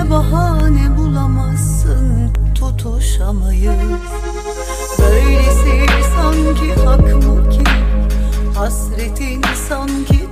Gülüşime bahane bulamazsın Tutuşamayız. Böylesi sanki hak mı ki? Hasretin sanki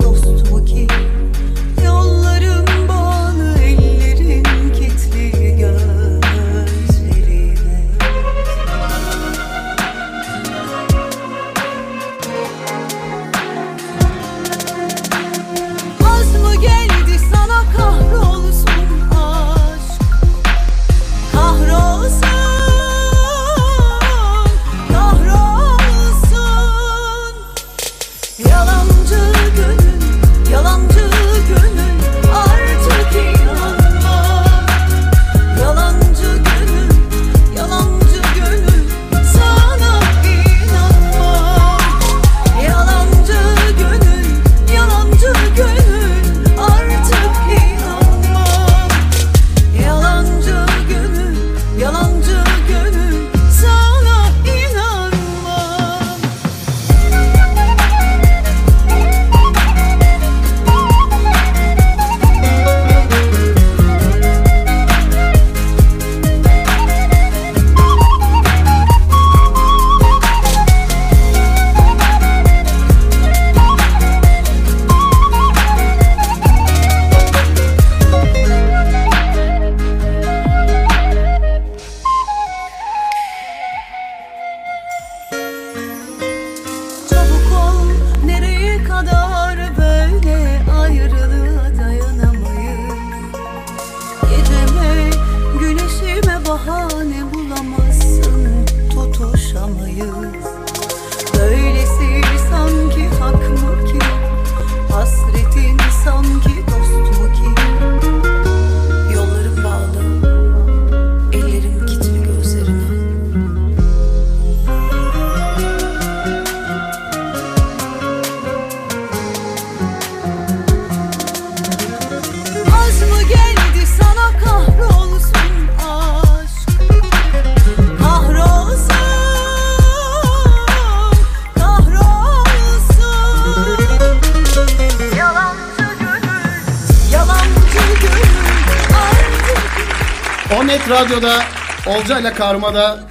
Radyo'da Olcayla Karma'da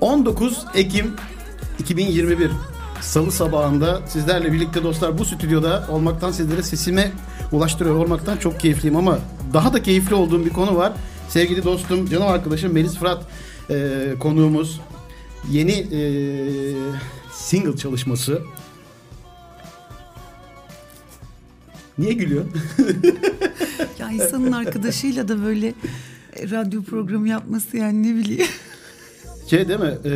19 Ekim 2021 Salı sabahında sizlerle birlikte dostlar bu stüdyoda olmaktan sizlere sesime ulaştırıyor olmaktan çok keyifliyim ama daha da keyifli olduğum bir konu var. Sevgili dostum, canım arkadaşım Melis Fırat e, konuğumuz. Yeni e, single çalışması. Niye gülüyor? Ya insanın arkadaşıyla da böyle radyo programı yapması yani ne bileyim. Şey değil mi? Ee,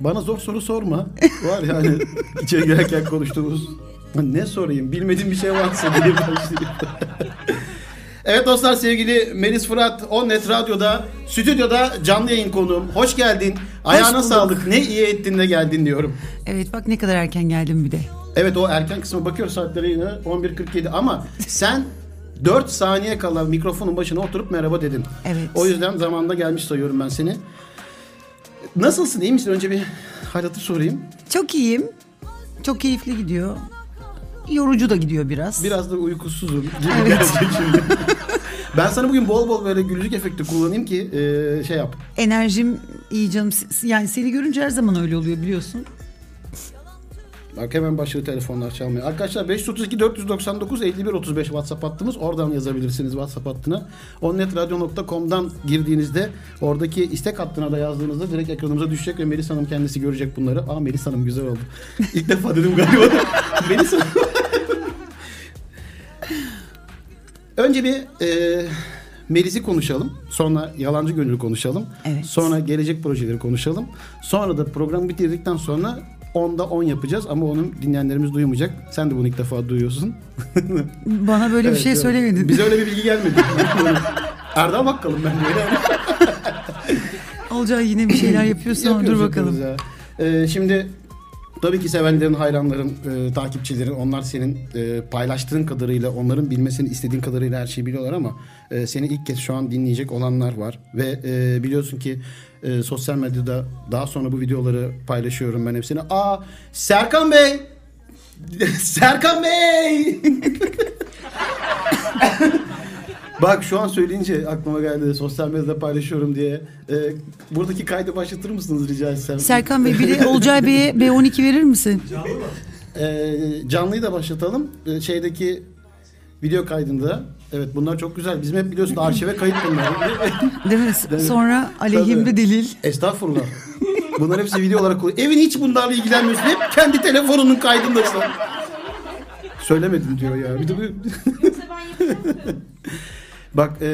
bana zor soru sorma. Var yani içeri girerken konuştuğumuz. Ne sorayım? Bilmediğim bir şey varsa diye başlayayım. evet dostlar sevgili Melis Fırat Onnet Radyo'da stüdyoda canlı yayın konuğum. Hoş geldin. Ayağına bulduk. sağlık. Ne iyi ettin de geldin diyorum. Evet bak ne kadar erken geldim bir de. Evet o erken kısmı bakıyoruz saatlere yine 11.47 ama sen 4 saniye kala mikrofonun başına oturup merhaba dedin. Evet. O yüzden zamanında gelmiş sayıyorum ben seni. Nasılsın? iyi misin? Önce bir halatı sorayım. Çok iyiyim. Çok keyifli gidiyor. Yorucu da gidiyor biraz. Biraz da uykusuzum gibi şimdi. ben sana bugün bol bol böyle gülücük efekti kullanayım ki e, şey yap. Enerjim iyi canım. Yani seni görünce her zaman öyle oluyor biliyorsun. Bak hemen başladı telefonlar çalmaya. Arkadaşlar 532 499 51 35 WhatsApp hattımız. Oradan yazabilirsiniz WhatsApp hattına. onnetradio.com'dan girdiğinizde oradaki istek hattına da yazdığınızda direkt ekranımıza düşecek ve Melis Hanım kendisi görecek bunları. Aa Melis Hanım güzel oldu. İlk defa dedim galiba. Melis Hanım. Önce bir e, Melis'i konuşalım. Sonra Yalancı Gönül'ü konuşalım. Evet. Sonra gelecek projeleri konuşalım. Sonra da programı bitirdikten sonra 10'da 10 yapacağız ama onun dinleyenlerimiz duymayacak. Sen de bunu ilk defa duyuyorsun. Bana böyle bir Evet, şey evet. söylemedin. Bize öyle bir bilgi gelmedi. Erdal bakalım ben böyle. Olacağı yine bir şeyler yapıyorsun dur bakalım. ya. Ee, şimdi tabii ki sevenlerin, hayranların, e, takipçilerin onlar senin e, paylaştığın kadarıyla, onların bilmesini istediğin kadarıyla her şeyi biliyorlar ama e, seni ilk kez şu an dinleyecek olanlar var ve e, biliyorsun ki e, sosyal medyada daha sonra bu videoları paylaşıyorum ben hepsini. Aa Serkan Bey! Serkan Bey! Bak şu an söyleyince aklıma geldi sosyal medyada paylaşıyorum diye. Ee, buradaki kaydı başlatır mısınız rica etsem? Serkan Bey biri Olcay Bey'e B12 verir misin? Ee, canlıyı da başlatalım. Ee, şeydeki video kaydında. Evet bunlar çok güzel. Bizim hep biliyorsun arşive kayıt bunlar. Değil mi? Değil mi? Sonra aleyhimde delil. Estağfurullah. Bunlar hepsi video olarak kullanıyor. Evin hiç bunlarla ilgilenmiyorsun. Hep kendi telefonunun kaydındasın. Söylemedim diyor ya. Bir de bu... Bak eee,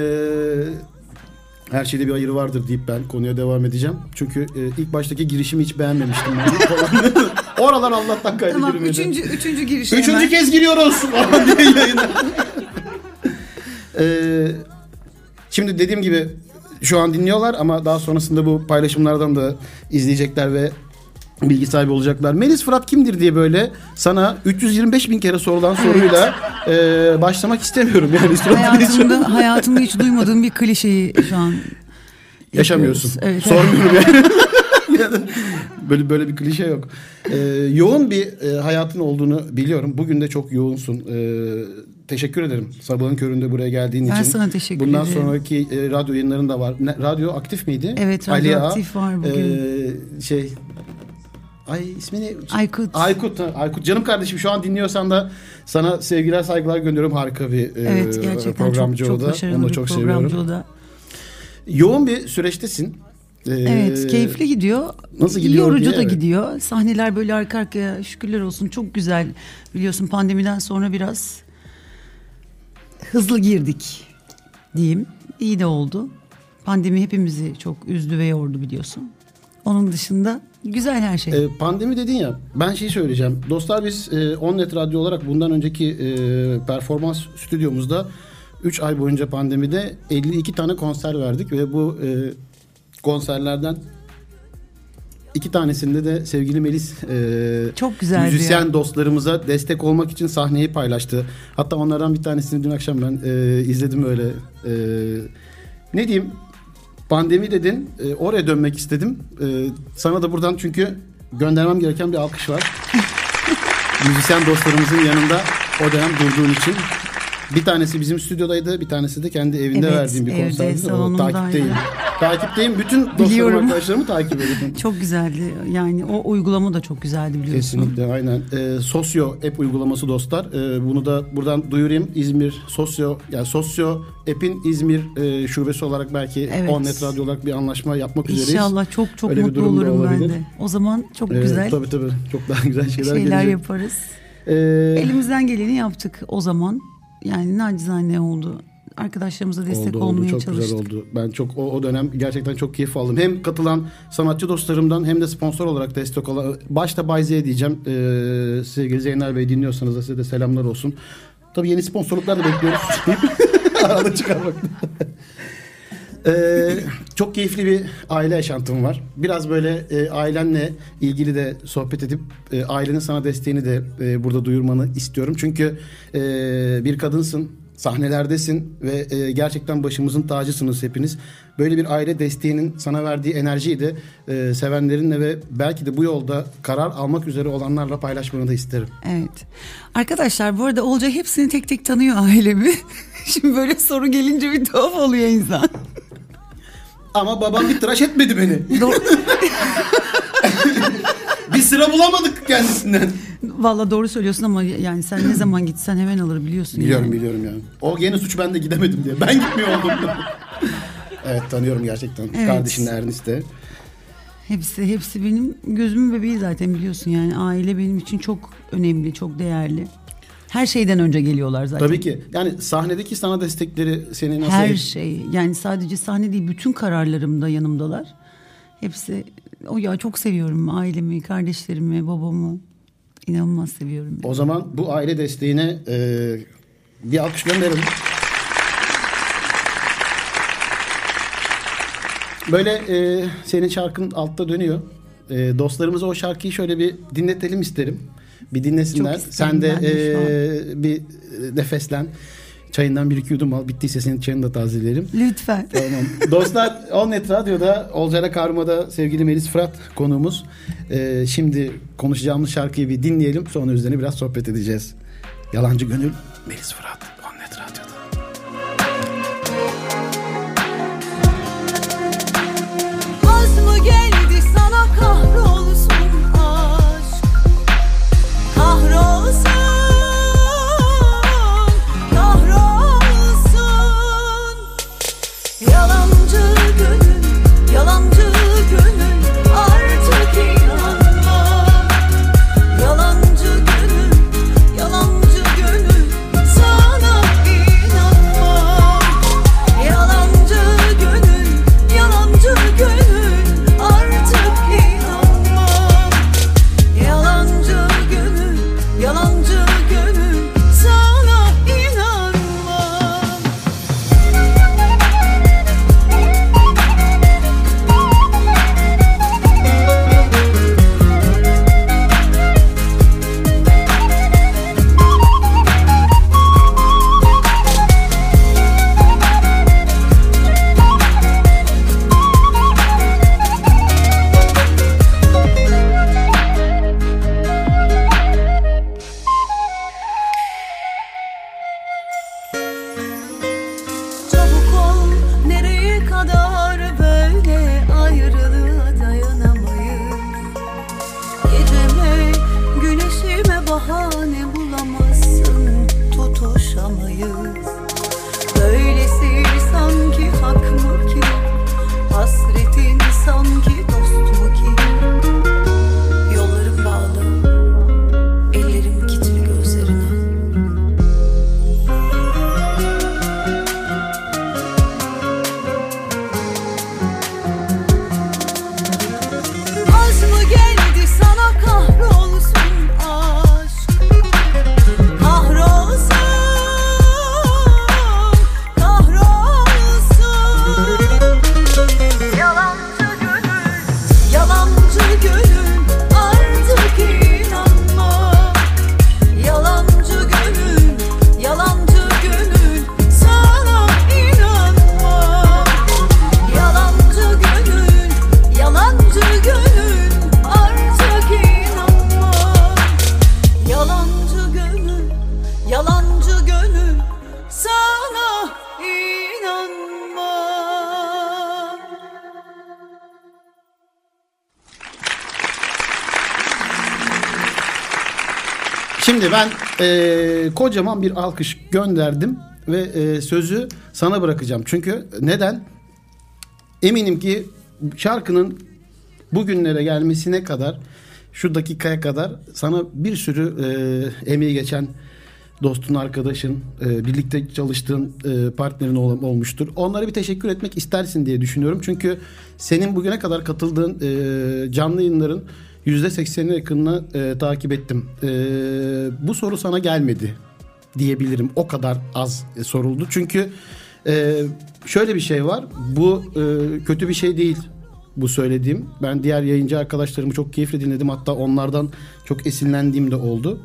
her şeyde bir hayır vardır deyip ben konuya devam edeceğim. Çünkü e, ilk baştaki girişimi hiç beğenmemiştim ben. Oralar Allah'tan kayda Tamam girmedi. üçüncü, üçüncü giriş Üçüncü hemen. kez giriyoruz falan diye yayına. Ee, şimdi dediğim gibi şu an dinliyorlar ama daha sonrasında bu paylaşımlardan da izleyecekler ve bilgi sahibi olacaklar. Melis Fırat kimdir diye böyle sana 325 bin kere sorulan soruyla e, başlamak istemiyorum yani. Hayatımda, hayatımda hiç duymadığım bir klişeyi şu an Yaşamıyorsun. Evet. Sormuyorum yani. Yani böyle böyle bir klişe yok. Ee, yoğun bir e, hayatın olduğunu biliyorum. Bugün de çok yoğunsun. Ee, teşekkür ederim. Sabahın köründe buraya geldiğin Ben için. sana teşekkür Bundan ederim. sonraki e, radyo yayınların da var. Ne, radyo aktif miydi? Evet, Ali radyo Ağa, aktif var bugün. e, şey Ay ismini Aykut. Aykut, Aykut canım kardeşim şu an dinliyorsan da sana sevgiler saygılar gönderiyorum. Harika bir e, Evet gerçekten programcı çok, o çok da. başarılı Onu da çok seviyorum. o da. Yoğun bir süreçtesin. Ee, Evet keyifli gidiyor. nasıl gidiyor Yorucu diye, da evet. gidiyor. Sahneler böyle arka arkaya şükürler olsun çok güzel. Biliyorsun pandemiden sonra biraz hızlı girdik diyeyim. İyi de oldu. Pandemi hepimizi çok üzdü ve yordu biliyorsun. Onun dışında güzel her şey. Ee, pandemi dedin ya ben şey söyleyeceğim. Dostlar biz e, Onnet Radyo olarak bundan önceki e, performans stüdyomuzda 3 ay boyunca pandemide 52 tane konser verdik ve bu e, konserlerden iki tanesinde de sevgili Melis e, Çok güzeldi müzisyen ya. dostlarımıza destek olmak için sahneyi paylaştı. Hatta onlardan bir tanesini dün akşam ben e, izledim öyle. E, ne diyeyim? Pandemi dedin. e, oraya dönmek istedim. E, sana da buradan çünkü göndermem gereken bir alkış var. müzisyen dostlarımızın yanında o dönem durduğun için. Bir tanesi bizim stüdyodaydı, bir tanesi de kendi evinde Evet, verdiğim bir konserdi. O, takipteyim. Takipteyim. Bütün dostlarım, arkadaşlarımı takip ediyorum. Çok güzeldi. Yani o uygulama da çok güzeldi biliyorsun. Kesinlikle aynen. Ee, Sosyo app uygulaması dostlar. Ee, bunu da buradan duyurayım. İzmir Sosyo yani Sosyo app'in İzmir e, şubesi olarak belki Evet. Onnet Radyo olarak bir anlaşma yapmak üzereyiz. İnşallah çok çok Öyle mutlu olurum ben olabilir. de. O zaman çok Evet, güzel Tabii tabii. Çok daha güzel şeyler, şeyler gelecek. yaparız. Ee, Elimizden geleni yaptık o zaman. Yani nacizane oldu. Arkadaşlarımıza destek oldu, olmaya oldu. Çok çalıştık. güzel oldu. Ben çok o, o dönem gerçekten çok keyif aldım. Hem katılan sanatçı dostlarımdan hem de sponsor olarak destek olan başta Bay Z diyeceğim. Ee, sevgili Zeynel Bey dinliyorsanız da size de selamlar olsun. Tabii yeni sponsorluklar da bekliyoruz. Arada çıkarmak. Ee, çok keyifli bir aile yaşantım var. Biraz böyle e, ailenle ilgili de sohbet edip e, ailenin sana desteğini de e, burada duyurmanı istiyorum. Çünkü e, bir kadınsın, sahnelerdesin ve e, gerçekten başımızın tacısınız hepiniz. Böyle bir aile desteğinin sana verdiği enerjiyi de e, sevenlerinle ve belki de bu yolda karar almak üzere olanlarla paylaşmanı da isterim. Evet. Arkadaşlar bu arada Olcay hepsini tek tek tanıyor ailemi. Şimdi böyle soru gelince bir tuhaf oluyor insan. Ama babam bir tıraş etmedi beni. Bir sıra bulamadık kendisinden. Valla doğru söylüyorsun ama yani sen ne zaman gitsen hemen alır biliyorsun. Biliyorum yani. biliyorum yani. O gene suç ben de gidemedim diye. Ben gitmiyor oldum. evet tanıyorum gerçekten. Evet. Kardeşin Ernest de. Hepsi hepsi benim gözümün bebeği zaten biliyorsun yani aile benim için çok önemli, çok değerli. Her şeyden önce geliyorlar zaten. Tabii ki. Yani sahnedeki sana destekleri seni nasıl... Her şey yani sadece sahne değil bütün kararlarımda yanımdalar. Hepsi o ya çok seviyorum ailemi, kardeşlerimi, babamı. İnanılmaz seviyorum. O zaman bu aile desteğine e, bir alkış gönderelim. Böyle e, senin şarkın altta dönüyor. E, dostlarımıza o şarkıyı şöyle bir dinletelim isterim. Bir dinlesinler. Sen de e, bir nefeslen. Çayından bir iki yudum al. Bittiyse senin çayını da tazeleyelim. Lütfen. Tamam. Dostlar Onnet Radyo'da Olcayla Karma'da sevgili Melis Fırat konuğumuz. Ee, şimdi konuşacağımız şarkıyı bir dinleyelim. Sonra üzerine biraz sohbet edeceğiz. Yalancı Gönül Melis Fırat e, kocaman bir alkış gönderdim ve e, sözü sana bırakacağım. Çünkü neden? Eminim ki şarkının bugünlere gelmesine kadar şu dakikaya kadar sana bir sürü e, emeği geçen dostun, arkadaşın, e, birlikte çalıştığın e, partnerin ol- olmuştur. Onlara bir teşekkür etmek istersin diye düşünüyorum. Çünkü senin bugüne kadar katıldığın e, canlı yayınların %80'ine yakınını e, takip ettim. E, bu soru sana gelmedi diyebilirim. O kadar az e, soruldu. Çünkü e, şöyle bir şey var. Bu e, kötü bir şey değil bu söylediğim. Ben diğer yayıncı arkadaşlarımı çok keyifle dinledim. Hatta onlardan çok esinlendiğim de oldu.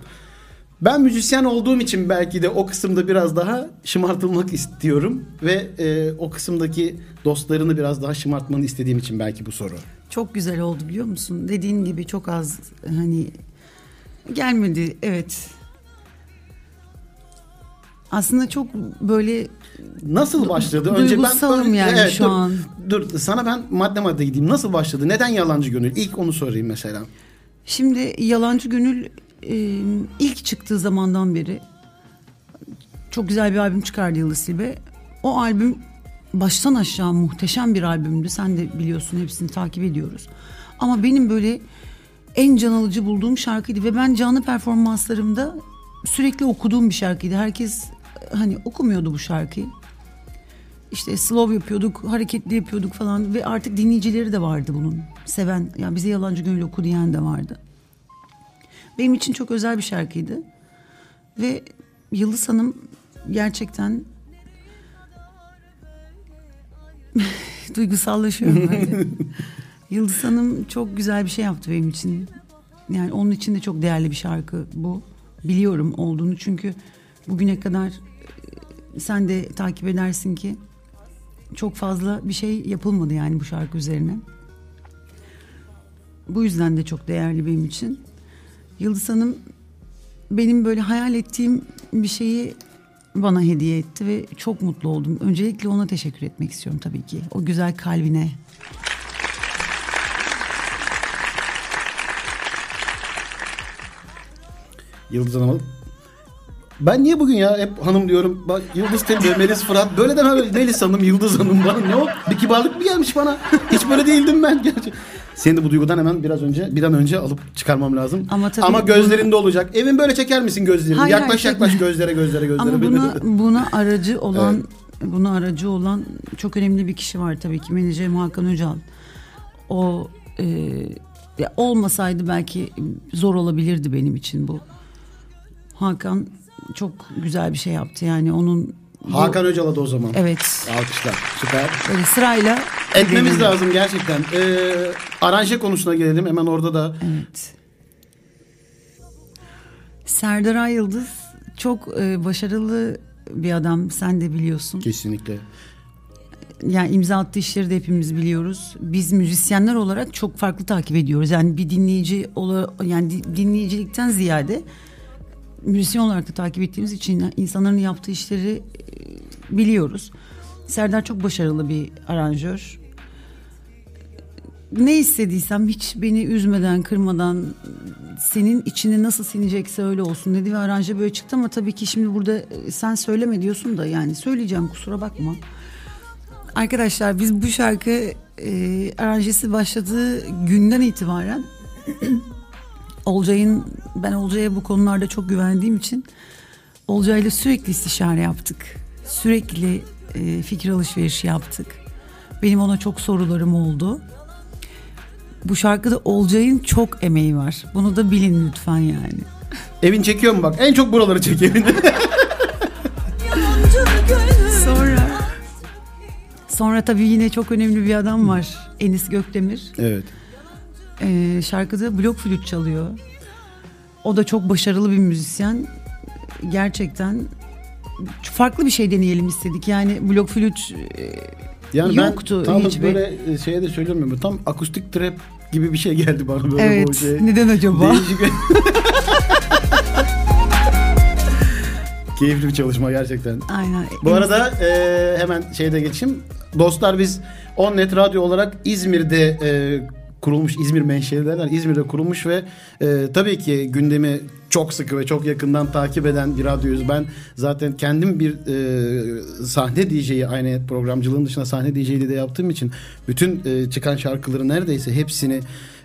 Ben müzisyen olduğum için belki de o kısımda biraz daha şımartılmak istiyorum ve e, o kısımdaki dostlarını biraz daha şımartmanı istediğim için belki bu soru. Çok güzel oldu biliyor musun? Dediğin gibi çok az hani gelmedi evet. Aslında çok böyle Nasıl başladı? Önce ben duygusalım yani şu dur, an. Dur sana ben madde madde gideyim. Nasıl başladı? Neden yalancı gönül? İlk onu sorayım mesela. Şimdi Yalancı Gönül e, ilk çıktığı zamandan beri çok güzel bir albüm çıkardı Yıldız Tilbe. O albüm baştan aşağı muhteşem bir albümdü. Sen de biliyorsun hepsini takip ediyoruz. Ama benim böyle en can alıcı bulduğum şarkıydı ve ben canlı performanslarımda sürekli okuduğum bir şarkıydı. Herkes hani okumuyordu bu şarkıyı. İşte slow yapıyorduk, hareketli yapıyorduk falan ve artık dinleyicileri de vardı bunun. Seven, yani bize yalancı gönül oku diyen de vardı. Benim için çok özel bir şarkıydı. Ve Yıldız Hanım gerçekten duygusallaşıyorum böyle. Yıldız Hanım çok güzel bir şey yaptı benim için. Yani onun için de çok değerli bir şarkı bu. Biliyorum olduğunu çünkü bugüne kadar e, sen de takip edersin ki çok fazla bir şey yapılmadı yani bu şarkı üzerine. Bu yüzden de çok değerli benim için. Yıldız Hanım benim böyle hayal ettiğim bir şeyi bana hediye etti ve çok mutlu oldum. Öncelikle ona teşekkür etmek istiyorum tabii ki. O güzel kalbine. Yıldız Hanım. Ben niye bugün ya hep hanım diyorum. Bak Yıldız Tilbe, Melis Fırat. Böyle deme böyle Melis Hanım, Yıldız Hanım bana. Ne o? Bir kibarlık mı gelmiş bana? Hiç böyle değildim ben. Gerçi. Seni de bu duygudan hemen biraz önce bir an önce alıp çıkarmam lazım. Ama tabii Ama bunu- gözlerinde olacak. Evin böyle çeker misin gözlerini? Hayır, yaklaş hayır, yaklaş çekme. gözlere gözlere gözlere. Ama buna buna aracı olan buna aracı olan çok önemli bir kişi var tabii ki menajerim Hakan Öcal. O e, ya olmasaydı belki zor olabilirdi benim için bu. Hakan çok güzel bir şey yaptı yani onun Hakan Öcal'a da o zaman. evet Alkışlar. Süper. böyle sırayla Etmemiz gidelim. lazım gerçekten. Ee, aranje konusuna gelelim. Hemen orada da Evet. Serdar Ayıldız çok e, başarılı bir adam sen de biliyorsun. kesinlikle. Yani imza attığı işleri de hepimiz biliyoruz. Biz müzisyenler olarak çok farklı takip ediyoruz. Yani bir dinleyici yani di- dinleyicilikten ziyade müzisyen olarak da takip ettiğimiz için insanların yaptığı işleri e, biliyoruz. Serdar çok başarılı bir aranjör. Ne istediysem hiç beni üzmeden, kırmadan senin içine nasıl sinecekse öyle olsun dedi ve aranje böyle çıktı ama tabii ki şimdi burada e, sen söyleme diyorsun da yani söyleyeceğim kusura bakma. Arkadaşlar biz bu şarkı e, aranjesi başladığı günden itibaren Olcay'ın ben Olcay'a bu konularda çok güvendiğim için Olcay'la sürekli istişare yaptık. Sürekli e, fikir alışverişi yaptık. Benim ona çok sorularım oldu. Bu şarkıda Olcay'ın çok emeği var. Bunu da bilin lütfen yani. Evin çekiyor mu bak? En çok buraları çekiyor evin. Sonra sonra tabii yine çok önemli bir adam var. Enis Gökdemir. evet. Ee, şarkıda blok flüt çalıyor. O da çok başarılı bir müzisyen. Gerçekten farklı bir şey deneyelim istedik. Yani blok flüt e, Yani Yoktu ben tam hiçbir- böyle e, şeye de söylemiyorum. Tam akustik trap gibi bir şey geldi bana böyle bu evet şey. neden acaba? Değişik. Keyifli bir çalışma gerçekten. Aynen. Bu arada e, hemen şeyde geçeyim. Dostlar biz Onnet Radyo olarak İzmir'de e, kurulmuş İzmir menşeli derler. İzmir'de kurulmuş ve e, tabii ki gündemi çok sıkı ve çok yakından takip eden bir radyoyuz. Ben zaten kendim bir e, sahne DJ'yi aynı programcılığın dışında sahne DJ'liği de yaptığım için bütün e, çıkan şarkıları neredeyse hepsini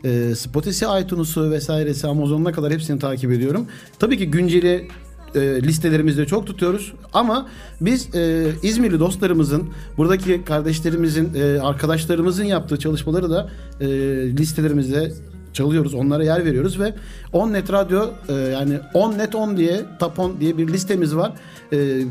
e, Spotify, iTunes'u vesairesi Amazon'una kadar hepsini takip ediyorum. Tabii ki günceli e, listelerimizde çok tutuyoruz ama biz e, İzmirli dostlarımızın buradaki kardeşlerimizin e, arkadaşlarımızın yaptığı çalışmaları da e, listelerimizde çalıyoruz onlara yer veriyoruz ve Onnet Radyo e, yani Onnet 10 diye 10 diye bir listemiz var. E,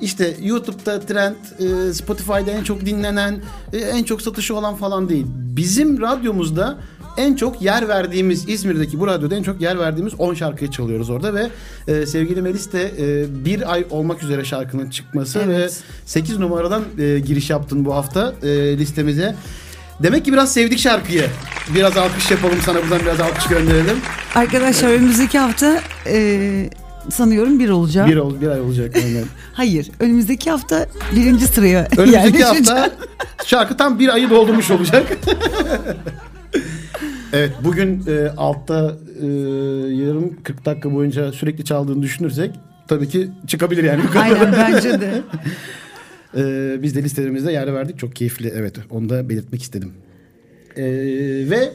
işte YouTube'da trend, e, Spotify'da en çok dinlenen, e, en çok satışı olan falan değil. Bizim radyomuzda en çok yer verdiğimiz İzmir'deki bu radyoda en çok yer verdiğimiz 10 şarkıyı çalıyoruz orada ve e, sevgili Melis de e, bir ay olmak üzere şarkının çıkması Evet. ve 8 numaradan e, giriş yaptın bu hafta e, listemize. Demek ki biraz sevdik şarkıyı. Biraz alkış yapalım sana buradan biraz alkış gönderelim. Arkadaşlar önümüzdeki hafta e, sanıyorum bir olacak. Bir, ol, bir ay olacak. aynen. Hayır önümüzdeki hafta birinci sıraya Önümüzdeki hafta şarkı tam bir ayı doldurmuş olacak. evet bugün e, altta e, yarım 40 dakika boyunca sürekli çaldığını düşünürsek tabii ki çıkabilir yani. Aynen bence de. E, biz de listelerimizde yer verdik. Çok keyifli evet onu da belirtmek istedim. E, ve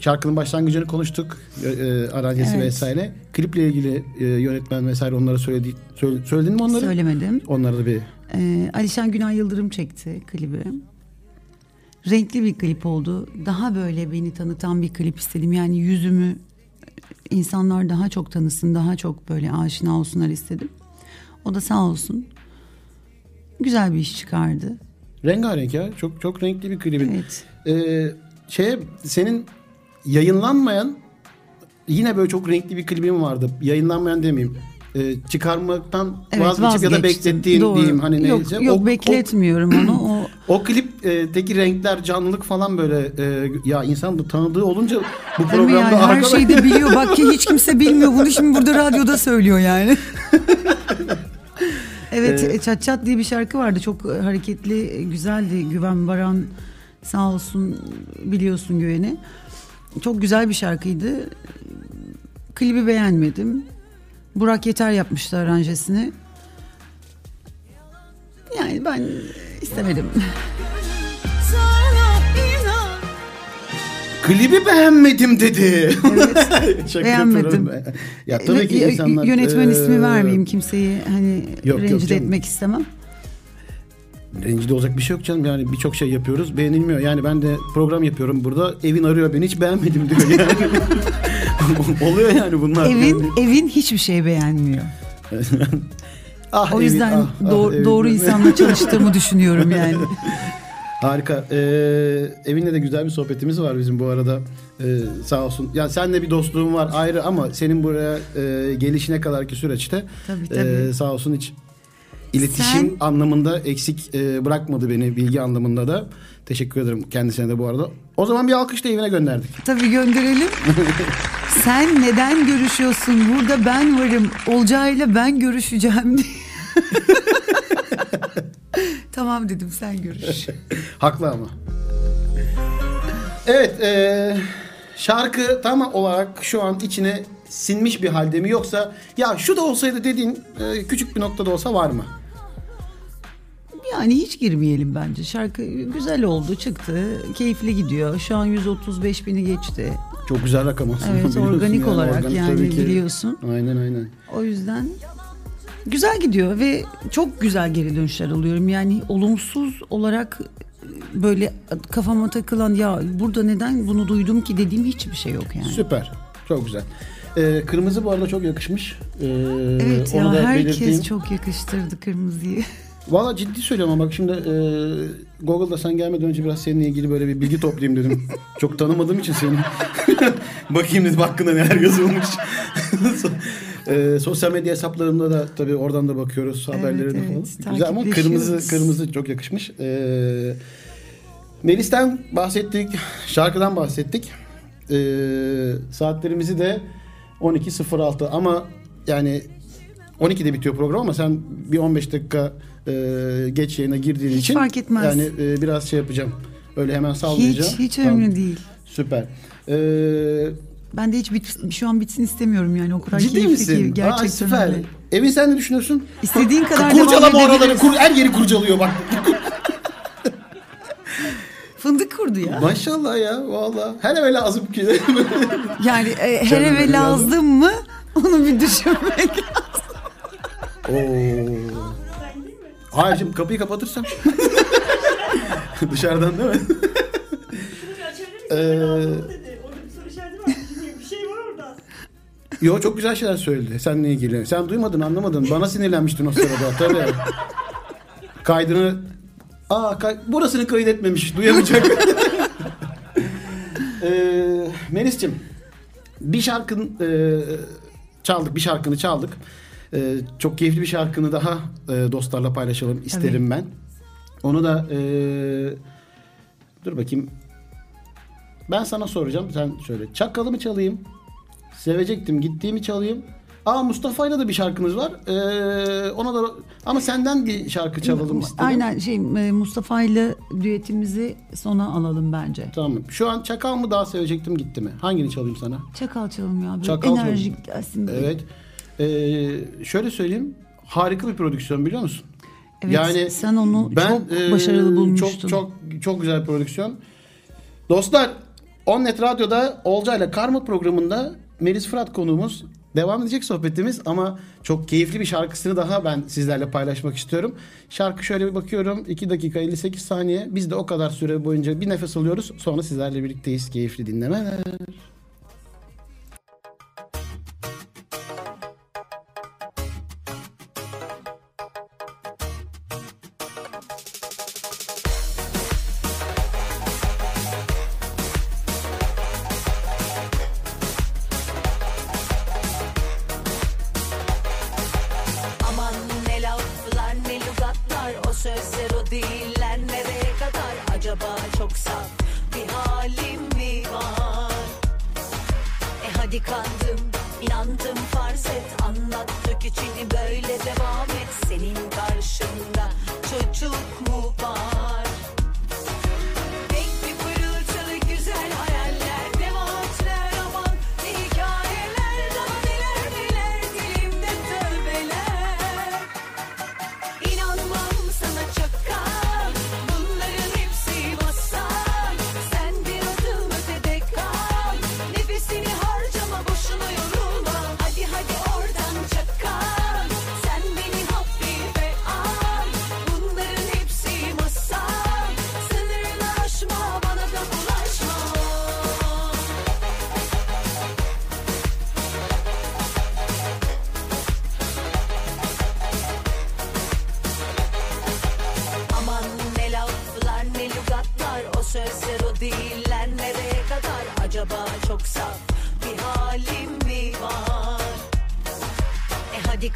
şarkının başlangıcını konuştuk. E, e, aranjesi Evet. vesaire. Kliple ilgili e, yönetmen vesaire onlara söyledi, söyle- söyledin mi onları? Söylemedim. Onlara da bir Ee, Alişan Günay Yıldırım çekti klibi. Renkli bir klip oldu. Daha böyle beni tanıtan bir klip istedim. Yani yüzümü insanlar daha çok tanısın, daha çok böyle aşina olsunlar istedim. O da sağ olsun. Güzel bir iş çıkardı. rengarenk ya. Çok çok renkli bir klibin. Evet. Ee, şeye senin yayınlanmayan yine böyle çok renkli bir klibin vardı. Yayınlanmayan demeyeyim. Ee, çıkarmaktan Evet, vazgeçip ya da vazgeçtim. beklettiğin Doğru. diyeyim hani yok, neyse. Yok O- bekletmiyorum onu. O O, o klipteki renkler, canlılık falan böyle e, ya insan bu tanıdığı olunca bu programda yani her arkadaş- şeyi de biliyor. Bak ki hiç kimse bilmiyor. Bunu şimdi burada radyoda söylüyor yani. evet Ee, Çat Çat diye bir şarkı vardı. Çok hareketli, güzeldi. Güven Baran sağ olsun biliyorsun Güven'i. Çok güzel bir şarkıydı. Klibi beğenmedim. Burak Yeter yapmıştı aranjesini. Yani ben istemedim. klibi beğenmedim dedi. Şaka Beğenmedim. yapıyorum. ya tabii ki insanlar Yönetmen e, ismi vermeyeyim kimseyi hani yok rencide canım. etmek istemem. Rencide olacak bir şey yok canım yani birçok şey yapıyoruz beğenilmiyor yani ben de program yapıyorum burada evin arıyor beni hiç beğenmedim diyor yani oluyor yani bunlar Evin Yani. evin hiçbir şey beğenmiyor. ah, O evin, yüzden ah, ah, doğ- evin. doğru insanla çalıştığımı düşünüyorum yani. harika ee, evinle de güzel bir sohbetimiz var bizim bu arada Ee, sağ olsun ya seninle bir dostluğum var ayrı ama senin buraya e, gelişine kadarki süreçte Tabii, e, tabii. sağ olsun hiç iletişim Sen- anlamında eksik e, bırakmadı beni bilgi anlamında da teşekkür ederim kendisine de bu arada o zaman bir alkış da evine gönderdik Tabii gönderelim. Sen neden görüşüyorsun? Burada ben varım. Olcayla ben görüşeceğim diye. Tamam dedim sen görüş. Haklı ama. Evet, e, şarkı tam olarak şu an içine sinmiş bir halde mi yoksa ya şu da olsaydı dediğin e, küçük bir noktada olsa var mı? Yani hiç girmeyelim bence. Şarkı güzel oldu, çıktı. Keyifli gidiyor. Şu an 135 bini geçti. Çok güzel rakam aslında. Evet, organik olarak Organik yani biliyorsun. Aynen aynen. O yüzden güzel gidiyor ve çok güzel geri dönüşler alıyorum. Yani olumsuz olarak böyle kafama takılan ya burada neden bunu duydum ki dediğim hiçbir şey yok yani. Süper. Çok güzel. E, kırmızı bu arada çok yakışmış. E, Evet onu ya da herkes belirteyim. çok yakıştırdı kırmızıyı. Valla ciddi söylüyorum ama bak şimdi e, Google'da sen gelmeden önce biraz seninle ilgili böyle bir bilgi toplayayım dedim. Çok tanımadığım için seni. Bakayım dedim hakkında neler yazılmış. e, sosyal medya hesaplarında da tabii oradan da bakıyoruz haberlerine evet, falan. Güzel ama kırmızı kırmızı çok yakışmış. E, Melis'ten bahsettik, şarkıdan bahsettik. E, saatlerimizi de 12.06 ama yani 12'de bitiyor program ama sen bir 15 dakika e, geç yayına girdiğin için fark etmez. yani e, biraz şey yapacağım. Öyle hemen sallayacağım. Hiç hiç Tamam, önemli değil. Süper. E, Ben de hiç bit, şu an bitsin istemiyorum yani o kadar ciddi keyifli misin? ki Aa, gerçekten süper. öyle. Emin sen ne düşünüyorsun? İstediğin kadar devam Kurcalama oraları. edebiliriz. Kur, her yeri kurcalıyor bak. Fındık kurdu ya. Maşallah ya valla. Her eve lazım ki. Yani e, her eve lazım mı? Onu bir düşünmek. Oo. Hayır şimdi kapıyı kapatırsam. Dışarıdan değil mi? Şunu. Yo çok güzel şeyler söyledi seninle ilgili. Sen duymadın anlamadın. Bana sinirlenmiştin o sırada tabii. Kaydını... Aa kay... burasını kaydetmemiş. Duyamayacak. ee, Melis'cim bir şarkın e, çaldık. Bir şarkını çaldık. E, çok keyifli bir şarkını daha e, dostlarla paylaşalım isterim ben. Onu da e, dur bakayım. Ben sana soracağım. Sen söyle. Çakalı mı çalayım? Sevecektim. Gittiğimi çalayım. Aa Mustafa'yla da bir şarkımız var. Ee, ona da ama senden bir şarkı çalalım istedim. Aynen şey e, Mustafa ile düetimizi sona alalım bence. Tamam. Şu an Çakal mı daha sevecektim gitti mi? Hangini çalayım sana? Çakal çalalım ya. Böyle Çakal çalalım. enerjik gelsin. diye. Evet. Ee, şöyle söyleyeyim. Harika bir prodüksiyon biliyor musun? Evet, sen onu çok e, başarılı bulmuştun. Çok çok çok güzel bir prodüksiyon. Dostlar, Onnet Radyo'da Olca ile Karma programında Melis Fırat konuğumuz. Devam edecek sohbetimiz ama çok keyifli bir şarkısını daha ben sizlerle paylaşmak istiyorum. Şarkı şöyle bir bakıyorum. 2 dakika 58 saniye. Biz de o kadar süre boyunca bir nefes alıyoruz. Sonra sizlerle birlikteyiz. Keyifli dinlemeler.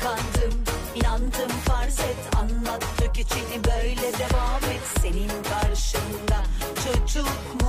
Kandım inandım farz et. Anlat dök içini böyle devam et. Senin karşında çocuk mu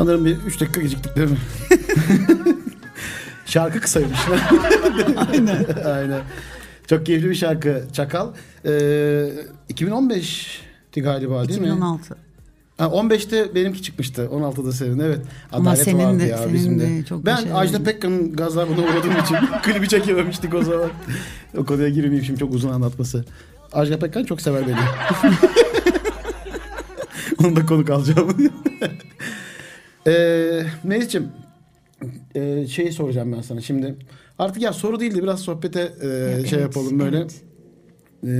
Sanırım bir 3 dakika geciktik değil mi? şarkı kısaymış. Aynen. Aynen. Çok keyifli bir şarkı Çakal. Ee, 2015'ti galiba değil mi? 2016. Ha, 15'te benimki çıkmıştı. 16'da senin evet. Ama Adalet senin vardı de- ya senin bizim de çok Ben başarılı. Ajda Pekkan'ın gazlarına uğradığım için klibi çekememiştik o zaman. o konuya girmeyeyim şimdi çok uzun anlatması. Ajda Pekkan çok sever beni. Onu da konuk alacağım. Ee, Melis'ciğim e, şeyi soracağım ben sana şimdi. Artık ya soru değildi biraz sohbete e, Evet, şey yapalım böyle. evet. Ee,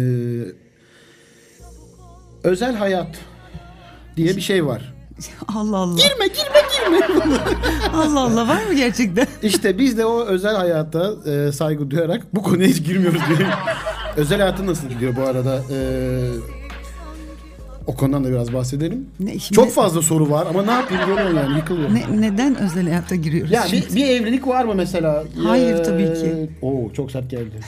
özel hayat diye bir şey var. Allah Allah. Girme girme girme. Allah Allah var mı gerçekten? İşte biz de o özel hayata e, saygı duyarak bu konuya hiç girmiyoruz diye. özel hayatın nasıl gidiyor bu arada? Ee, o konudan da biraz bahsedelim. Ne, şimdi- Çok fazla soru var ama ne yapayım görüyorsun yani yıkılıyor. Ne, neden özel hayata giriyoruz? Ya şimdi? bir, bir evlilik var mı mesela? Hayır, Ee, tabii ki. Oo çok sert geldi.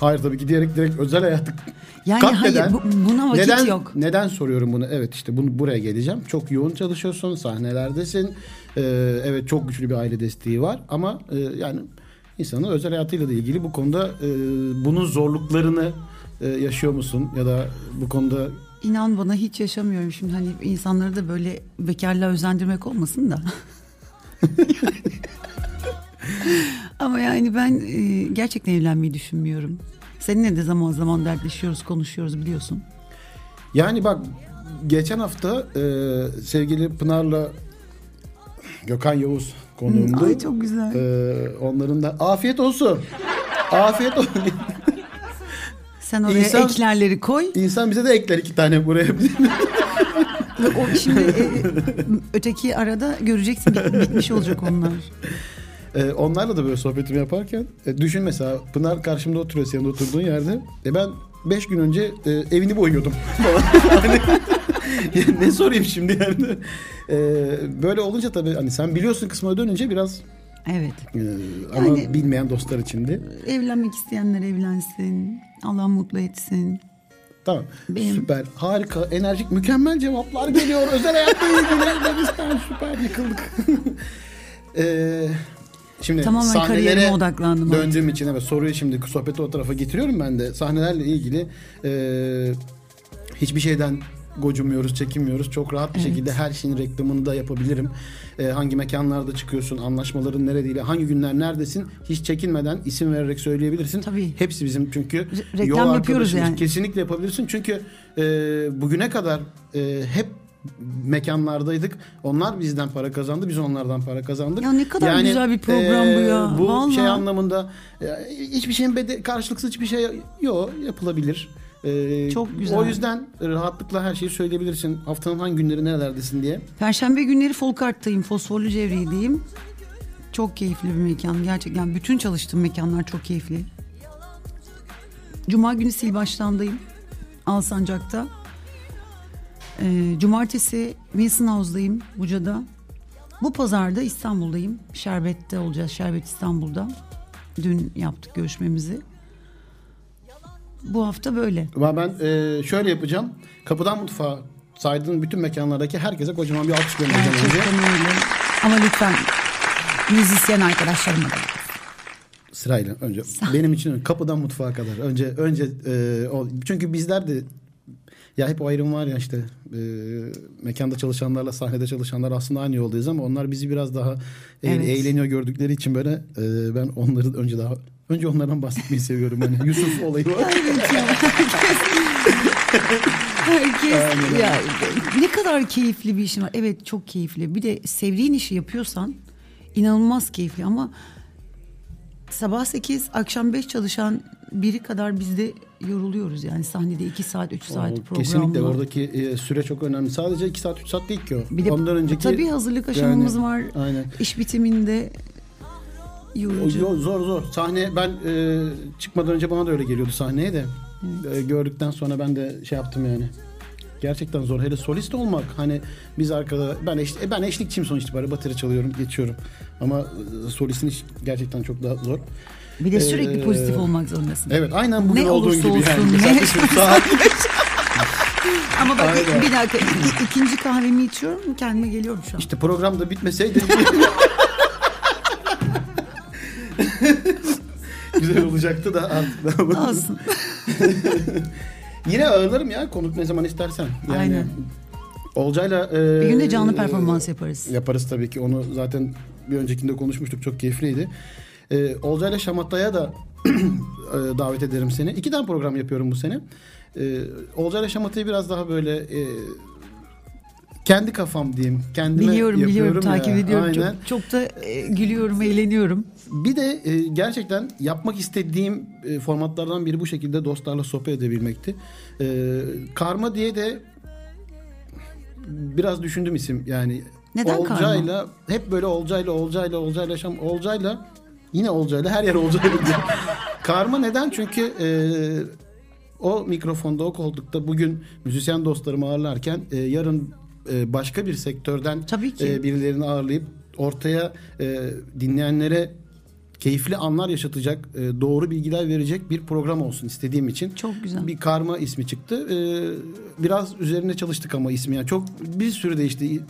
Hayır tabii ki diyerek direkt özel hayatı yani katleden- hayır bu- buna vakit neden, yok. Neden soruyorum bunu? Evet işte bunu buraya geleceğim. Çok yoğun çalışıyorsun, sahnelerdesin. Ee, evet çok güçlü bir aile desteği var ama e, yani insanın özel hayatıyla da ilgili bu konuda e, bunun zorluklarını e, yaşıyor musun ya da bu konuda İnan bana hiç yaşamıyorum şimdi hani insanları da böyle bekarlığa özendirmek olmasın da. Ama yani ben e, gerçekten evlenmeyi düşünmüyorum. Seninle de zaman zaman dertleşiyoruz, konuşuyoruz biliyorsun. yani bak geçen hafta e, sevgili Pınar'la Gökhan Yavuz konuğumdu. Ay çok güzel. Ee, onların da afiyet olsun. Afiyet olsun. Sen oraya insan- eklerleri koy. İnsan bize de ekler iki tane buraya. O şimdi e, öteki arada göreceksin bit- bitmiş olacak onlar. Ee, onlarla da böyle sohbetimi yaparken e, düşün mesela Pınar karşımda oturuyor senin oturduğun yerde. E ben beş gün önce e, evini boyuyordum. Hani, ne sorayım şimdi yani. E, böyle olunca tabii hani sen biliyorsun kısmına dönünce biraz Evet. e, ama Yani- bilmeyen dostlar için de. Evlenmek isteyenler evlensin. Allah mutlu etsin. Tamam. Benim- Süper. Harika. Enerjik. Mükemmel cevaplar geliyor. Özel hayatla ilgili. Bizden süper yıkıldık. Ee, şimdi Tamamen sahnelere odaklandım artık. Döndüğüm için evet soruyu şimdi sohbeti o tarafa getiriyorum ben de. Sahnelerle ilgili e, hiçbir şeyden gocunmuyoruz, çekinmiyoruz. Çok rahat bir Evet. şekilde her şeyin reklamını da yapabilirim. E, hangi mekanlarda çıkıyorsun, anlaşmaların nerediyle, hangi günler neredesin hiç çekinmeden isim vererek söyleyebilirsin. Tabii. Hepsi bizim çünkü Re- reklam yol yapıyoruz yani. Kesinlikle yapabilirsin çünkü e, bugüne kadar e, hep mekanlardaydık. Onlar bizden para kazandı, biz onlardan para kazandık. Ya ne kadar güzel bir program bu ya. Bu Vallahi. şey anlamında e, hiçbir şeyin bede karşılıksız hiçbir şey yok yapılabilir. E, Çok güzel. O yüzden rahatlıkla her şeyi söyleyebilirsin. Haftanın hangi günleri nerelerdesin diye. Perşembe günleri Folkart'tayım. Fosforlu Cevriye'deyim. Çok keyifli bir mekan. Gerçekten bütün çalıştığım mekanlar çok keyifli. Cuma günü Silbaş'tandayım. Alsancak'ta. Ee, cumartesi Wilson House'dayım Buca'da. Bu pazarda İstanbul'dayım. Şerbet'te olacağız. Şerbet İstanbul'da. Dün yaptık görüşmemizi. Bu hafta böyle. Ama ben e, şöyle yapacağım. Kapıdan mutfağa saydığın bütün mekanlardaki herkese kocaman bir alkış göndereceğim önce. Gerçekten öyle. Ama lütfen müzisyen arkadaşlarıma da. Sırayla önce benim için kapıdan mutfağa kadar önce önce e, o, çünkü bizler de ya hep o ayrım var ya işte e, mekanda çalışanlarla sahnede çalışanlar aslında aynı yoldayız ama onlar bizi biraz daha e, Evet. eğleniyor gördükleri için böyle e, ben onları önce daha önce onlardan bahsetmeyi seviyorum hani Yusuf olayı var. Herkes Aynen ya ne kadar keyifli bir işin var. Evet çok keyifli. Bir de sevdiğin işi yapıyorsan inanılmaz keyifli ama sabah 8 akşam 5 çalışan biri kadar biz de yoruluyoruz yani sahnede 2 saat 3 saat O, program Kesinlikle oradaki e, süre çok önemli. Sadece 2 saat 3 saat değil ki o. Bir de Ondan önceki tabii hazırlık aşamamız yani, var. Aynen. İş bitiminde yorucu. zor zor zor. Sahne ben e, çıkmadan önce bana da öyle geliyordu sahneye de. E, gördükten sonra ben de şey yaptım yani. Gerçekten zor. Hele solist olmak hani biz arkada ben eş, e, ben eşlikçiyim sonuç itibariyle bateri çalıyorum, geçiyorum. Ama e, solistin iş gerçekten çok daha zor. Bir de sürekli Ee, pozitif olmak zorundasın. Evet, aynen bugün Ne olduğun olursa gibi yani. olsun, Mesela ne- saat- Ama bak Aynen. bir dakika ik- ikinci kahvemi içiyorum kendime geliyorum şu an. İşte program da bitmeseydi güzel olacaktı da artık. Olsun. Yine ağırlarım ya konuk ne zaman istersen. Yani Aynen. Olcay'la e, Bir gün de canlı performans yaparız. Yaparız tabii ki. Onu zaten bir öncekinde konuşmuştuk. Çok keyifliydi. E, Olcay'la Şamatta'ya da e, davet ederim seni. İki tane program yapıyorum bu sene. E, Olcay'la Şamatta'yı biraz daha böyle e, kendi kafam diyeyim. Kendime Biliyorum biliyorum ya. takip ediyorum. Aynen. Çok, çok da e, gülüyorum eğleniyorum. Bir de e, gerçekten yapmak istediğim e, formatlardan biri bu şekilde dostlarla sohbet edebilmekti. E, Karma diye de biraz düşündüm isim yani. Neden Olcayla hep böyle Olcayla Olcayla Olcayla Şam Olcayla yine Olcayla her yer Olcayla diyor. Karma neden? Çünkü e, o mikrofonda o koltukta bugün müzisyen dostlarımı ağırlarken e, yarın e, başka bir sektörden e, birilerini ağırlayıp ortaya e, dinleyenlere keyifli anlar yaşatacak, e, doğru bilgiler verecek bir program olsun istediğim için. Çok güzel. Bir karma ismi çıktı. E, biraz üzerine çalıştık ama ismi yani çok bir sürü değişti.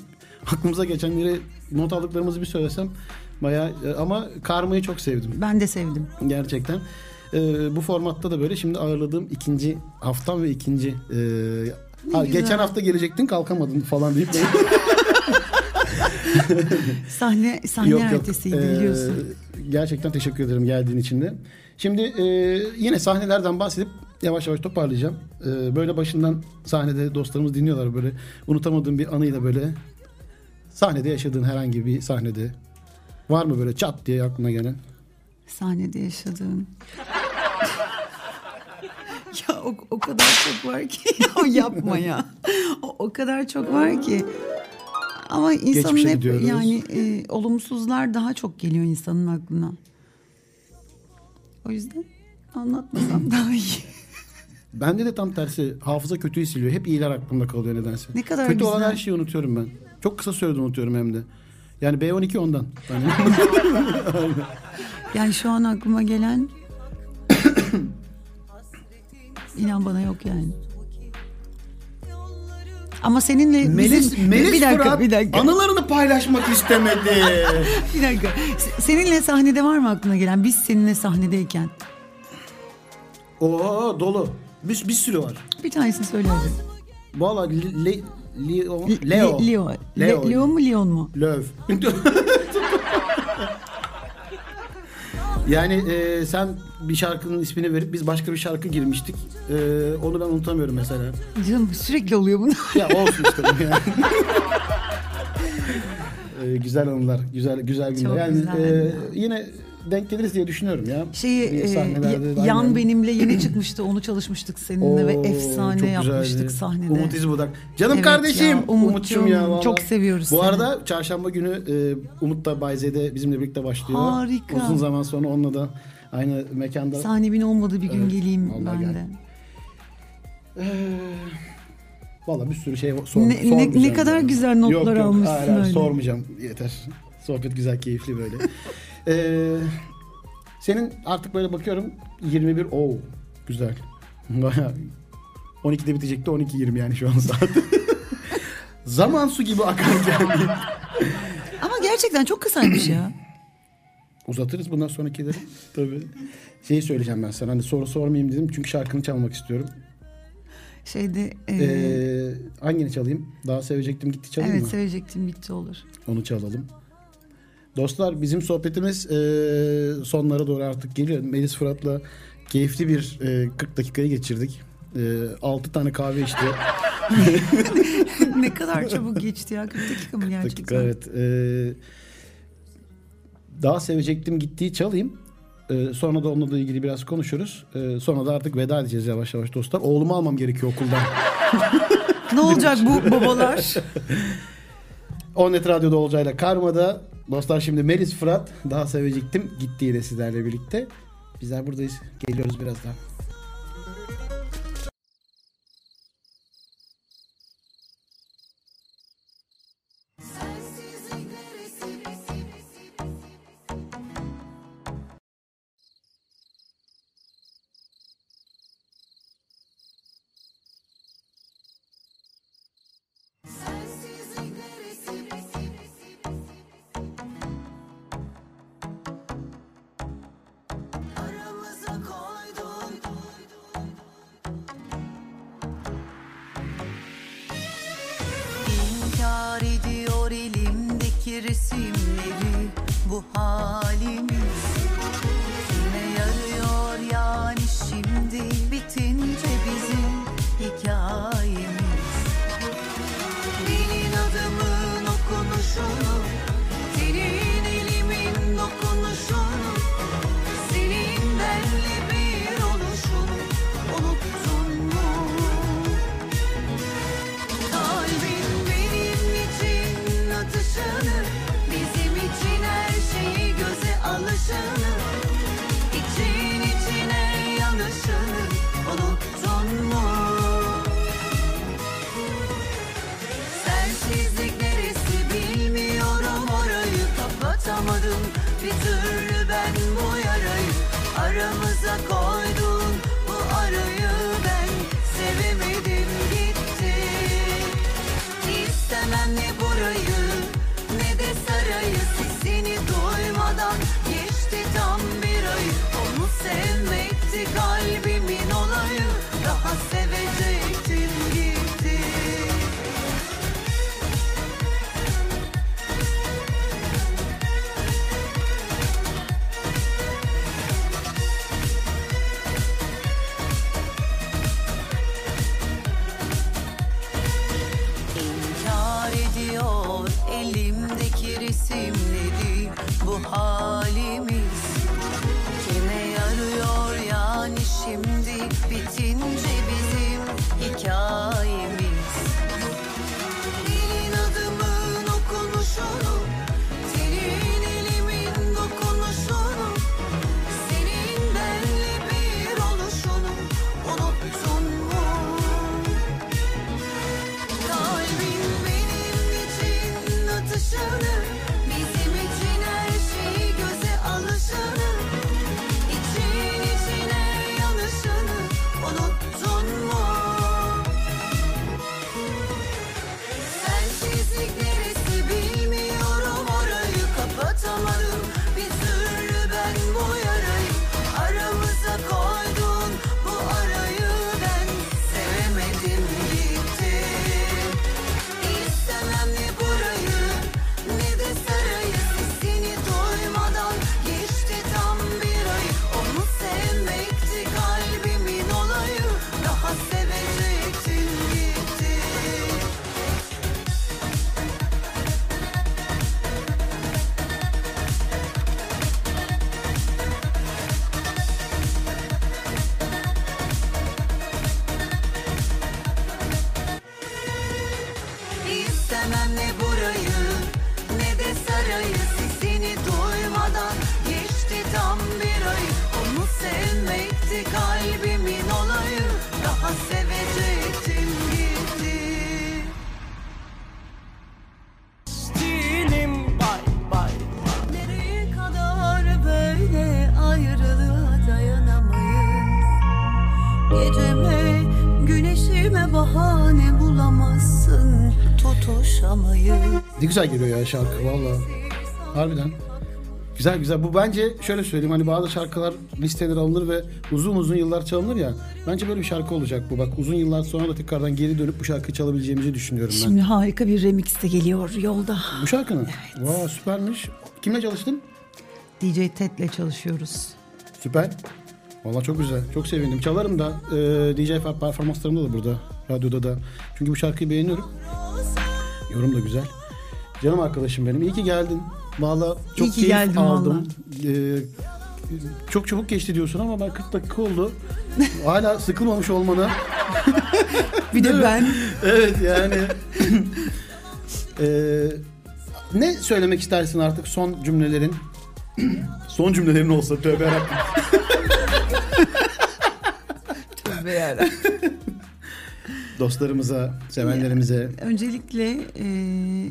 Aklımıza geçenleri not aldıklarımızı bir söylesem bayağı e, ama karmayı çok sevdim Ben de sevdim. gerçekten. E, bu formatta da böyle şimdi ağırladığım ikinci haftam ve ikinci e, ha, güzel. geçen hafta gelecektin kalkamadın falan deyip Sahne sahne ertesiydi Ee, biliyorsun. Gerçekten teşekkür ederim geldiğin için de. Şimdi e, yine sahnelerden bahsedip yavaş yavaş toparlayacağım. E, böyle başından sahnede dostlarımız dinliyorlar böyle unutamadığım bir anıyla böyle sahnede yaşadığın herhangi bir sahnede var mı böyle çat diye aklına gelen? Sahnede yaşadığım. ya o, o kadar çok var ki. ya yapma ya. O, o kadar çok var ki. Ama insanın Geçmişe hep gidiyoruz. yani e, olumsuzlar daha çok geliyor insanın aklına. O yüzden anlatmasam daha iyi. Bende de tam tersi hafıza kötüyü siliyor. Hep iyiler aklımda kalıyor nedense. Ne kadar Kötü olan güzel. her şeyi unutuyorum ben. Çok kısa sürede unutuyorum hem de. Yani B12 ondan. Yani şu an aklıma gelen inan bana yok yani. Ama seninle bizim... Melis bir dakika, Fırat bir dakika. anılarını paylaşmak istemedi. Bir dakika. S- Seninle sahnede var mı aklına gelen? Biz seninle sahnedeyken. Oo dolu. Bir, bir sürü var. Bir tanesini söyle hadi. Valla Le, Le- Leo, Le- Leo. Le- Leo. Leo. Le- Leo mu Leon mu? Löv. yani e, sen bir şarkının ismini verip biz başka bir şarkı girmiştik. E, onu ben unutamıyorum mesela. Canım sürekli oluyor bunu. Ya olsun işte yani. E, güzel anılar, güzel güzel günler. Çok yani güzel. e, yine denk geliriz diye düşünüyorum ya. Şeyi e, sahnelerde yan aynen. benimle yeni çıkmıştı. Onu çalışmıştık seninle Oo, ve efsane yapmıştık güzeldi. sahnede. Umut İzbudak. Canım Evet kardeşim. ya, Umut'cum, ya. vallahi. çok seviyoruz Bu seni. arada çarşamba günü e, Umut da Bay Z'de bizimle birlikte başlıyor. Harika. Uzun zaman sonra onunla da aynı mekanda. Sahnemin olmadığı bir gün Evet, geleyim ben gel. de. Valla bir sürü şey sor, Ne- ne- sormayacağım ne kadar güzel notlar yok, yok, almışsın hayır, hayır, öyle. sormayacağım yeter. Sohbet güzel keyifli böyle. Ee, senin artık böyle bakıyorum 21 o güzel. Bayağı 12'de bitecekti 12.20 yani şu an saat. Zaman su gibi akarken. Ama gerçekten çok kısaymış ya. Uzatırız bundan sonrakileri. Tabii. Şeyi söyleyeceğim ben sana. Hani soru sormayayım dedim çünkü şarkını çalmak istiyorum. Şeyde e, Ee, hangini çalayım? Daha sevecektim gitti çalayım evet mı? sevecektim bitti olur. Onu çalalım. Dostlar bizim sohbetimiz e, sonlara doğru artık geliyor. Melis Fırat'la keyifli bir e, 40 dakikayı geçirdik. E, 6 tane kahve içti. ne kadar çabuk geçti ya 40 dakika mı gerçekten? dakika evet. E, daha sevecektim gittiği çalayım. E, sonra da onunla da ilgili biraz konuşuruz. E, sonra da artık veda edeceğiz yavaş yavaş dostlar. Oğlumu almam gerekiyor okuldan. Ne olacak bu babalar? Onnet Radyo'da Olcay'la Karma'da. Dostlar şimdi Melis Fırat daha sevecektim. Gitti yine sizlerle birlikte. Bizler buradayız. Geliyoruz birazdan. Güzel geliyor ya şarkı valla. Harbiden. Güzel güzel. Bu bence şöyle söyleyeyim hani bazı şarkılar listelere alınır ve uzun uzun yıllar çalınır ya. Bence böyle bir şarkı olacak bu. Bak uzun yıllar sonra da tekrardan geri dönüp bu şarkıyı çalabileceğimizi düşünüyorum ben. Şimdi harika bir remix de geliyor yolda. Bu şarkının? Vay süpermiş. Kimle çalıştın? DJ Ted'le çalışıyoruz. Süper. Valla çok güzel. Çok sevindim. Çalarım da e, DJ performanslarımda da burada. Radyoda da. Çünkü bu şarkıyı beğeniyorum. Yorum da güzel. Canım arkadaşım benim. İyi ki geldin. Valla çok İyi ki keyif geldin aldım. E, çok çabuk geçti diyorsun ama ben 40 dakika oldu. Hala sıkılmamış olmana. Bir de ben evet yani. E, ne söylemek istersin artık son cümlelerin? son cümlelerin olsa tövbe yarabbim. Tövbe yarabbim. Dostlarımıza, sevenlerimize. Öncelikle e,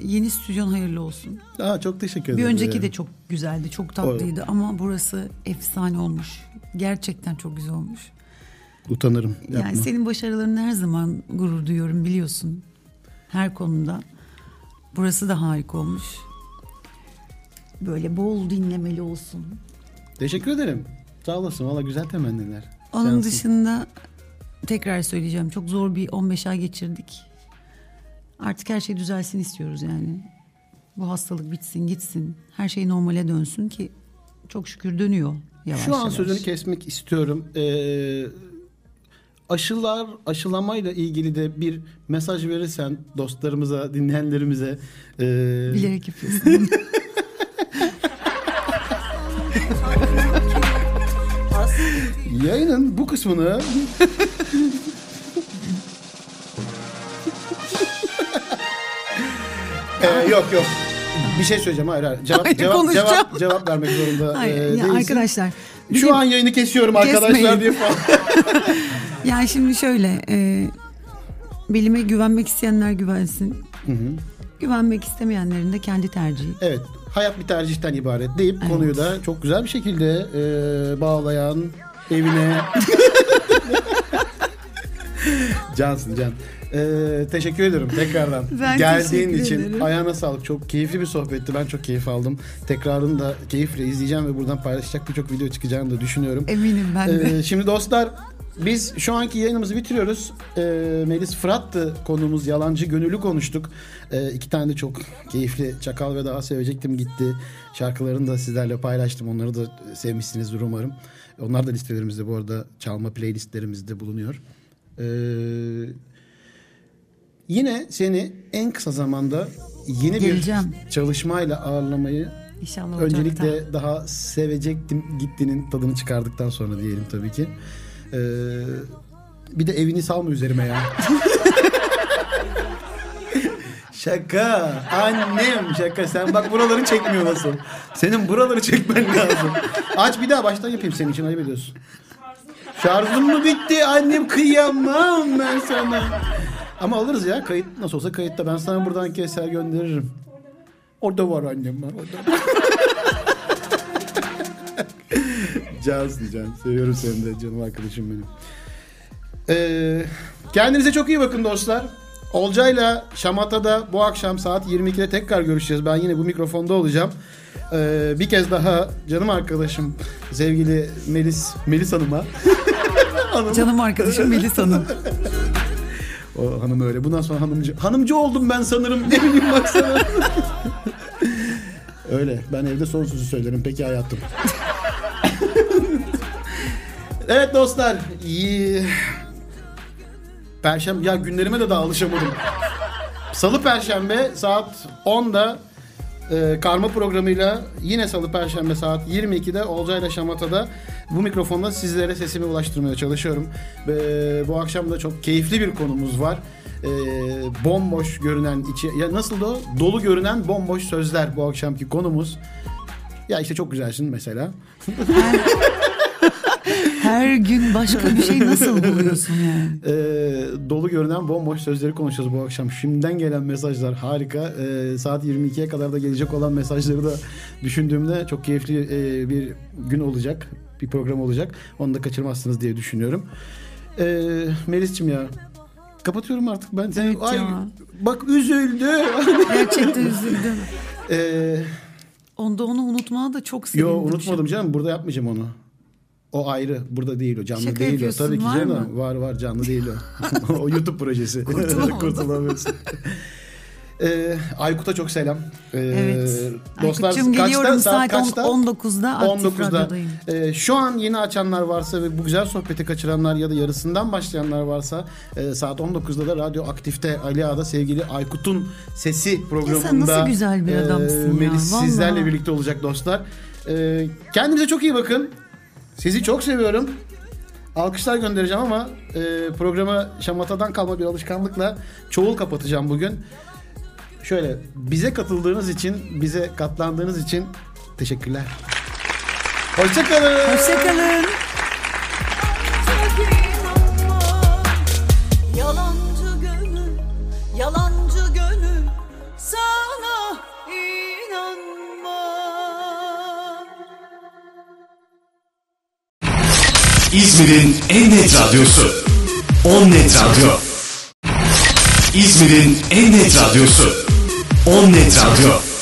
yeni stüdyon hayırlı olsun. Aa, çok teşekkür Bir ederim. önceki de çok güzeldi, çok tatlıydı ama burası efsane olmuş. Gerçekten çok güzel olmuş. Utanırım. Yapma. Yani senin başarılarını her zaman gurur duyuyorum biliyorsun. Her konuda. Burası da harika olmuş. Böyle bol dinlemeli olsun. Teşekkür ederim. Sağ olasın. Valla güzel temenniler. Onun Cansın. dışında tekrar söyleyeceğim. Çok zor bir 15 ay geçirdik. Artık her şey düzelsin istiyoruz yani. Bu hastalık bitsin gitsin. Her şey normale dönsün ki çok şükür dönüyor yavaş Şu an yavaş. sözünü kesmek istiyorum. Ee, aşılar, aşılamayla ilgili de bir mesaj verirsen dostlarımıza, dinleyenlerimize. ee, Bilerek yapıyorsun. Yayının bu kısmını Ee, yok yok. Bir şey söyleyeceğim. Hayır hayır. Cevap, Hayır, cevap, konuşacağım. cevap, cevap vermek zorunda Hayır, ee, ya değilsin. arkadaşlar. bir Şu an yayını kesiyorum arkadaşlar Kesmeyin. diye falan. Yani şimdi şöyle e, bilime güvenmek isteyenler güvensin. Güvenmek istemeyenlerin de kendi tercihi. Evet. Hayat bir tercihten ibaret deyip konuyu da çok güzel bir şekilde ee, bağlayan evine Cansın Can. Ee, teşekkür ederim tekrardan. Ben Geldiğin için ederim. ayağına sağlık. Çok keyifli bir sohbetti. Ben çok keyif aldım. Tekrarını da keyifle izleyeceğim ve buradan paylaşacak birçok video çıkacağını da düşünüyorum. Eminim ben de. Ee, şimdi dostlar biz şu anki yayınımızı bitiriyoruz. Ee, Melis Fırat'tı konuğumuz. Yalancı Gönüllü konuştuk. Ee, iki tane de çok keyifli Çakal ve Daha Sevecektim gitti. Şarkılarını da sizlerle paylaştım. Onları da sevmişsinizdir umarım. Onlar da listelerimizde bu arada çalma playlistlerimizde bulunuyor. Ee, yine seni en kısa zamanda yeni Geleceğim. bir çalışmayla ağırlamayı İnşallah Öncelikle Ocak'ta. daha sevecektim gittinin tadını çıkardıktan sonra diyelim tabii ki. Ee, bir de evini salma üzerime ya. şaka. Annem şaka. Sen bak buraları çekmiyor nasıl. Senin buraları çekmen lazım. Aç bir daha baştan yapayım senin için ayıp ediyorsun. Şarjım mı bitti? Annem kıyamam ben sana. Ama alırız ya. Kayıt nasıl olsa kayıtta. Ben sana buradan keser gönderirim. Orada var annem var orada. Cansın Can. Seviyorum seni de canım arkadaşım benim. Ee, kendinize çok iyi bakın dostlar. Olcay'la Şamata'da bu akşam saat 22'de tekrar görüşeceğiz. Ben yine bu mikrofonda olacağım. Ee, bir kez daha canım arkadaşım sevgili Melis Melis Hanım'a Hanım. Canım arkadaşım Melis Hanım. O hanım öyle. Bundan sonra hanımcı. Hanımcı oldum ben sanırım. Ne bileyim baksana. öyle. Ben evde son sözü söylerim. Peki hayatım. evet dostlar. iyi- Perşembe. Ya günlerime de daha alışamadım. Salı Perşembe saat 10'da e, karma programıyla yine Salı Perşembe saat 22'de Olcayla Şamata'da bu mikrofonla sizlere sesimi ulaştırmaya çalışıyorum. Ve bu akşam da çok keyifli bir konumuz var. E, bomboş görünen içi ya nasıl o? Dolu görünen bomboş sözler bu akşamki konumuz. Ya işte çok güzelsin mesela. Her gün başka bir şey nasıl buluyorsun yani? Ee, dolu görünen bomboş sözleri konuşacağız bu akşam. Şimdiden gelen mesajlar harika. Ee, saat 22'ye kadar da gelecek olan mesajları da düşündüğümde çok keyifli e, bir gün olacak. Bir program olacak. Onu da kaçırmazsınız diye düşünüyorum. Ee, Melis'ciğim ya kapatıyorum artık ben. Seni, Evet ay, ya. bak üzüldü. Gerçekten üzüldüm. ee, Onda onu unutmana da çok sevindim. yo unutmadım canım. Burada yapmayacağım onu. O ayrı. Burada değil o. Canlı Şaka değil o. Tabii ki canım. mı? Var var canlı değil o. o YouTube projesi. Kurtulamıyorsun. Ee, Aykut'a çok selam. Ee, Evet. Dostlar Aykut'cum geliyorum Saat saat, kaçta? 10 19'da aktif 19'da. radyodayım. Ee, şu an yeni açanlar varsa ve bu güzel sohbeti kaçıranlar ya da yarısından başlayanlar varsa e, saat 19'da da Radyo Aktif'te Ali Ağa'da sevgili Aykut'un Sesi programında nasıl güzel bir e, adamsın ya, Melis vallahi. sizlerle birlikte olacak dostlar. E, kendinize çok iyi bakın. Sizi çok seviyorum. Alkışlar göndereceğim ama e, programı şamatadan kalma bir alışkanlıkla çoğul kapatacağım bugün. Şöyle bize katıldığınız için, bize katlandığınız için teşekkürler. Hoşçakalın. Hoşçakalın. İzmir'in en net radyosu. On Net Radyo. İzmir'in en net radyosu. On Net Radyo.